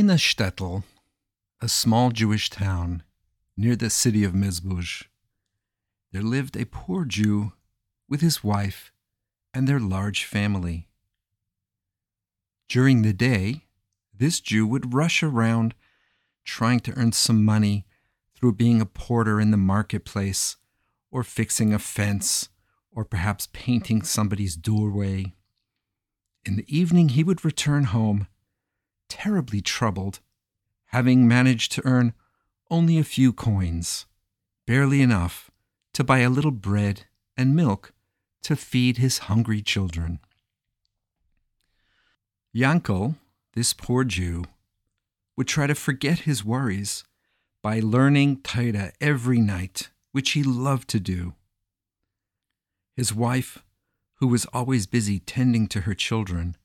In a small Jewish town near the city of Mezbush, there lived a poor Jew with his wife and their large family. During the day, this Jew would rush around trying to earn some money through being a porter in the marketplace or fixing a fence or perhaps painting somebody's doorway. In the evening, he would return home, terribly troubled, having managed to earn only a few coins, barely enough to buy a little bread and milk to feed his hungry children. Yankel, this poor Jew, would try to forget his worries by learning Torah every night, which he loved to do. His wife, who was always busy tending to her children,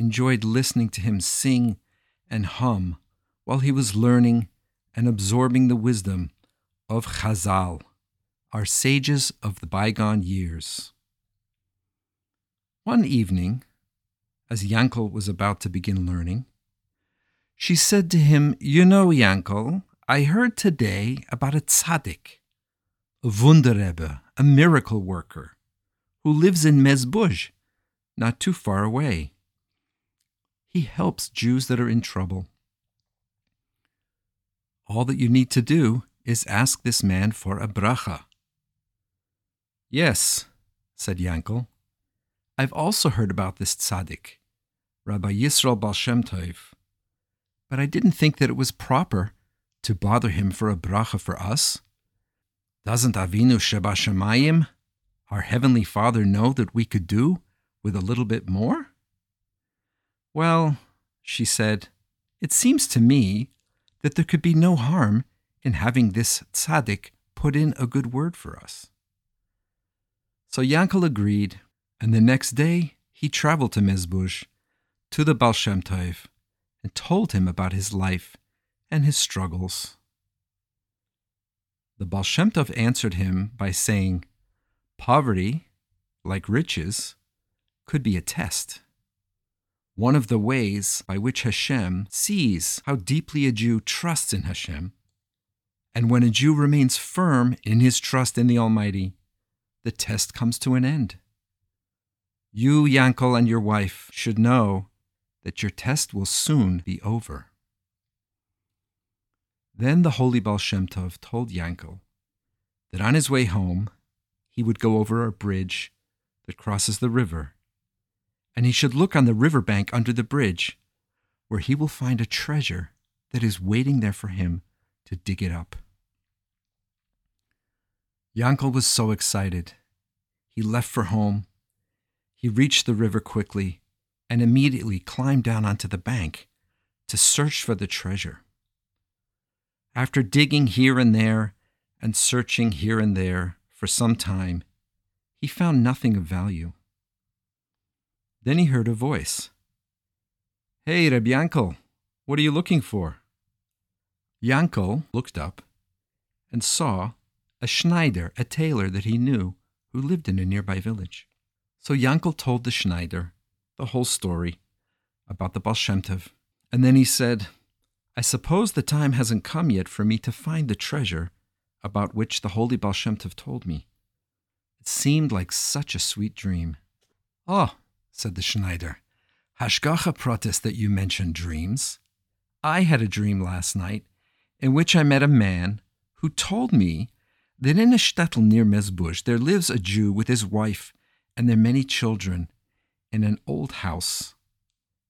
enjoyed listening to him sing and hum while he was learning and absorbing the wisdom of Chazal, our sages of the bygone years. One evening, as Yankel was about to begin learning, she said to him, You know, Yankel, I heard today about a tzaddik, a Wunderrebbe, a miracle worker, who lives in Mezbush, not too far away. He helps Jews that are in trouble. All that you need to do is ask this man for a bracha. Yes, said Yankel. I've also heard about this tzaddik, Rabbi Yisrael Baal Shem but I didn't think that it was proper to bother him for a bracha for us. Doesn't Avinu Sheba Shemayim, our Heavenly Father, know that we could do with a little bit more? Well, she said, it seems to me that there could be no harm in having this tzaddik put in a good word for us. So Yankel agreed, and the next day he traveled to Mezbush, to the Baal Shem Tov, and told him about his life and his struggles. The Baal Shem Tov answered him by saying, Poverty, like riches, could be a test one of the ways by which Hashem sees how deeply a Jew trusts in Hashem. And when a Jew remains firm in his trust in the Almighty, the test comes to an end. You, Yankel, and your wife should know that your test will soon be over. Then the holy Baal Shem Tov told Yankel that on his way home he would go over a bridge that crosses the river and he should look on the river bank under the bridge, where he will find a treasure that is waiting there for him to dig it up. Yankel was so excited. He left for home. He reached the river quickly and immediately climbed down onto the bank to search for the treasure. After digging here and there and searching here and there for some time, he found nothing of value. Then he heard a voice. Hey, Reb Yankel, what are you looking for? Yankel looked up and saw a Schneider, a tailor that he knew, who lived in a nearby village. So Yankel told the Schneider the whole story about the Baal and then he said, I suppose the time hasn't come yet for me to find the treasure about which the holy Baal told me. It seemed like such a sweet dream. Oh, said the Schneider. Hashgacha pratis that you mentioned dreams. I had a dream last night in which I met a man who told me that in a shtetl near Mezbush there lives a Jew with his wife and their many children in an old house.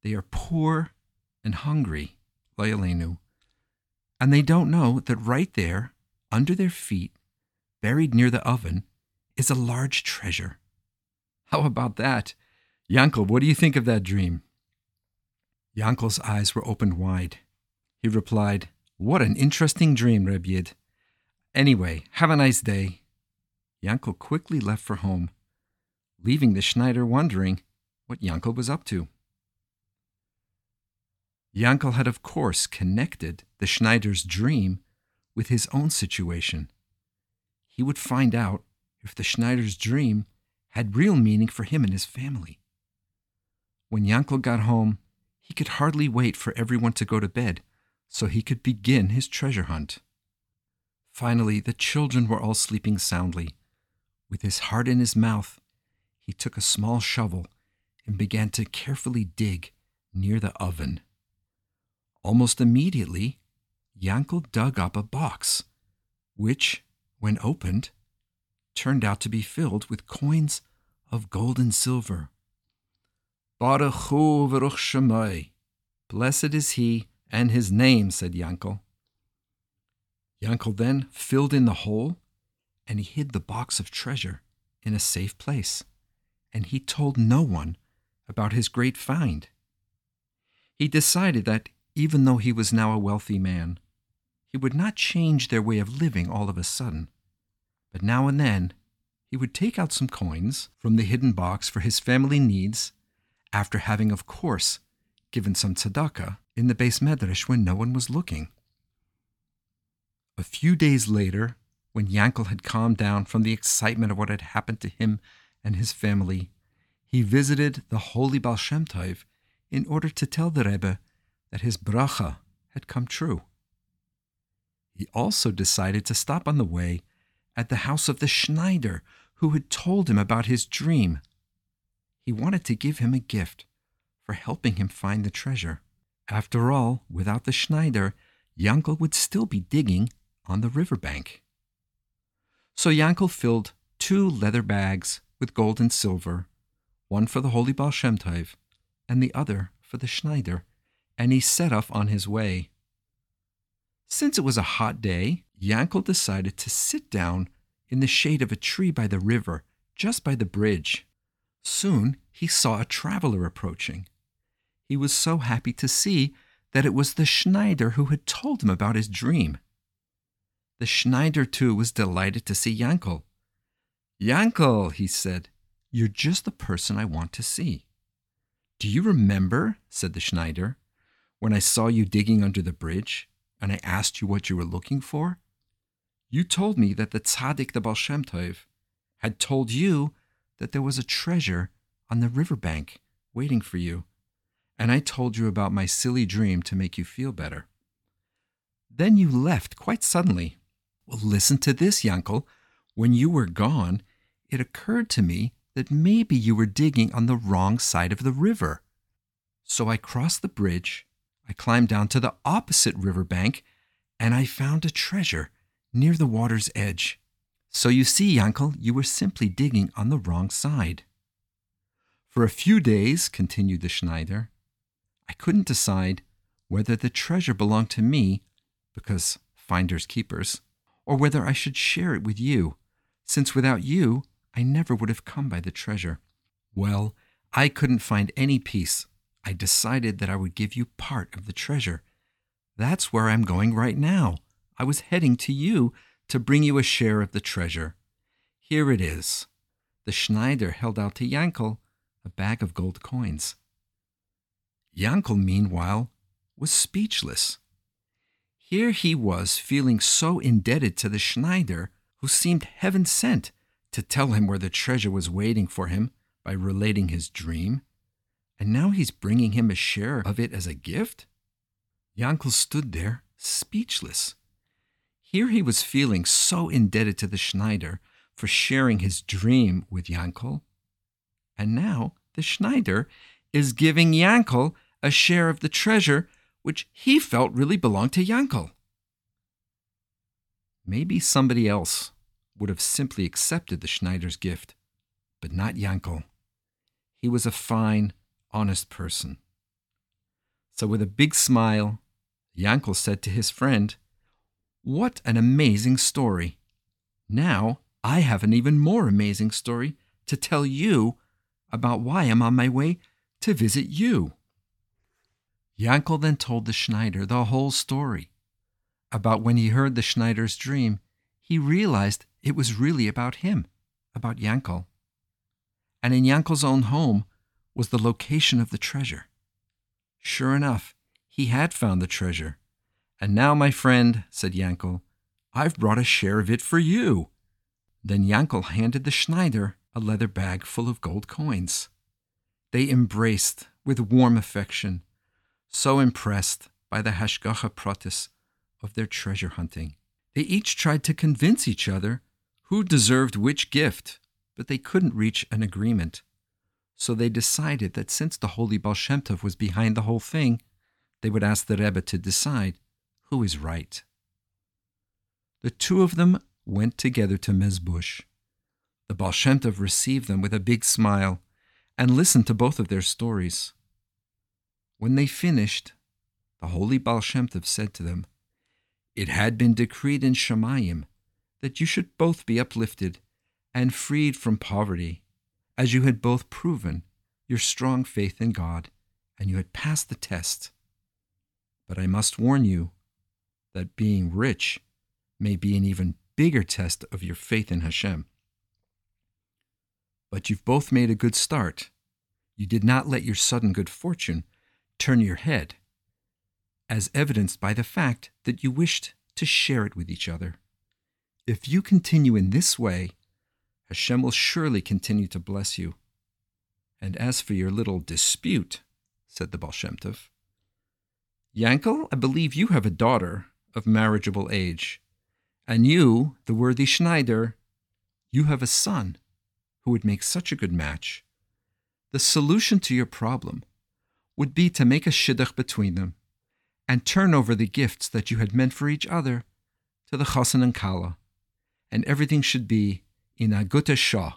They are poor and hungry, lo aleinu, and they don't know that right there, under their feet, buried near the oven, is a large treasure. How about that? Yankel, what do you think of that dream? Yankel's eyes were opened wide. He replied, What an interesting dream, Reb Yid. Anyway, have a nice day. Yankel quickly left for home, leaving the Schneider wondering what Yankel was up to. Yankel had, of course, connected the Schneider's dream with his own situation. He would find out if the Schneider's dream had real meaning for him and his family. When Yankel got home, He could hardly wait for everyone to go to bed so he could begin his treasure hunt. Finally, the children were all sleeping soundly. With his heart in his mouth, he took a small shovel and began to carefully dig near the oven. Almost immediately, Yankel dug up a box, which, when opened, turned out to be filled with coins of gold and silver. Baruch Hu Baruch Shemai. Blessed is he and his name, said Yankel. Yankel then filled in the hole and he hid the box of treasure in a safe place, and he told no one about his great find. He decided that even though he was now a wealthy man, he would not change their way of living all of a sudden, but now and then he would take out some coins from the hidden box for his family needs, after having, of course, given some tzedakah in the beis medrash when no one was looking. A few days later, when Yankel had calmed down from the excitement of what had happened to him and his family, he visited the holy Baal Shem Tov in order to tell the Rebbe that his bracha had come true. He also decided to stop on the way at the house of the Schneider who had told him about his dream. He wanted to give him a gift for helping him find the treasure. After all, without the Schneider, Yankel would still be digging on the riverbank. So Yankel filled two leather bags with gold and silver, one for the holy Baal Shem Tov and the other for the Schneider, and he set off on his way. Since it was a hot day, Yankel decided to sit down in the shade of a tree by the river, just by the bridge. Soon he saw a traveler approaching. He was so happy to see that it was the Schneider who had told him about his dream. The Schneider, too, was delighted to see Yankel. Yankel, he said, you're just the person I want to see. Do you remember, said the Schneider, when I saw you digging under the bridge and I asked you what you were looking for? You told me that the tzaddik the Baal Shem had told you that there was a treasure on the riverbank waiting for you, and I told you about my silly dream to make you feel better. Then you left quite suddenly. Well, listen to this, Yankel. When you were gone, it occurred to me that maybe you were digging on the wrong side of the river. So I crossed the bridge, I climbed down to the opposite river bank, and I found a treasure near the water's edge. So you see, Yankel, you were simply digging on the wrong side. For a few days, continued the Schneider, I couldn't decide whether the treasure belonged to me, because finders keepers, or whether I should share it with you, since without you I never would have come by the treasure. Well, I couldn't find any peace. I decided that I would give you part of the treasure. That's where I'm going right now. I was heading to you to bring you a share of the treasure. Here it is. The Schneider held out to Yankel a bag of gold coins. Yankel, meanwhile, was speechless. Here he was feeling so indebted to the Schneider, who seemed heaven sent to tell him where the treasure was waiting for him by relating his dream, and now he's bringing him a share of it as a gift? Yankel stood there, speechless. Here he was feeling so indebted to the Schneider for sharing his dream with Yankel, and now the Schneider is giving Yankel a share of the treasure which he felt really belonged to Yankel. Maybe somebody else would have simply accepted the Schneider's gift, but not Yankel. He was a fine, honest person. So, with a big smile, Yankel said to his friend, What an amazing story! Now I have an even more amazing story to tell you about why I'm on my way to visit you. Yankel then told the Schneider the whole story about when he heard the Schneider's dream. He realized it was really about him, about Yankel. And in Yankel's own home was the location of the treasure. Sure enough, he had found the treasure. And now, my friend, said Yankel, I've brought a share of it for you. Then Yankel handed the Schneider a leather bag full of gold coins. They embraced with warm affection, so impressed by the hashgacha pratis of their treasure hunting. They each tried to convince each other who deserved which gift, but they couldn't reach an agreement. So they decided that since the holy Baal was behind the whole thing, they would ask the Rebbe to decide who is right. The two of them went together to Mezbush. The Baal received them with a big smile and listened to both of their stories. When they finished, the holy Baal said to them, It had been decreed in Shemayim that you should both be uplifted and freed from poverty, as you had both proven your strong faith in God and you had passed the test. But I must warn you that being rich may be an even bigger test of your faith in Hashem. But you've both made a good start. You did not let your sudden good fortune turn your head, as evidenced by the fact that you wished to share it with each other. If you continue in this way, Hashem will surely continue to bless you. And as for your little dispute, said the Baal Yankel, I believe you have a daughter of marriageable age, and you, the worthy Schneider, you have a son who would make such a good match. The solution to your problem would be to make a shidduch between them and turn over the gifts that you had meant for each other to the chassan and kala, and everything should be in a gute shah,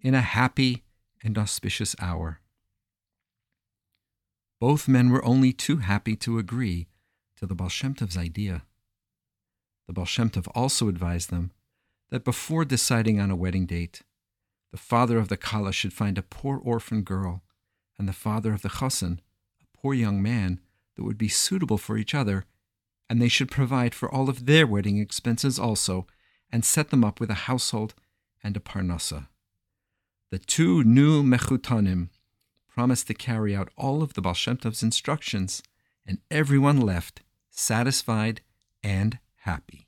in a happy and auspicious hour. Both men were only too happy to agree to the Baal idea. The Baal Shem Tov also advised them that before deciding on a wedding date, the father of the Kala should find a poor orphan girl, and the father of the Chassan, a poor young man that would be suitable for each other, and they should provide for all of their wedding expenses also, and set them up with a household and a parnasa. The two new mechutanim promised to carry out all of the Baal Shem Tov's instructions, and everyone left satisfied and happy.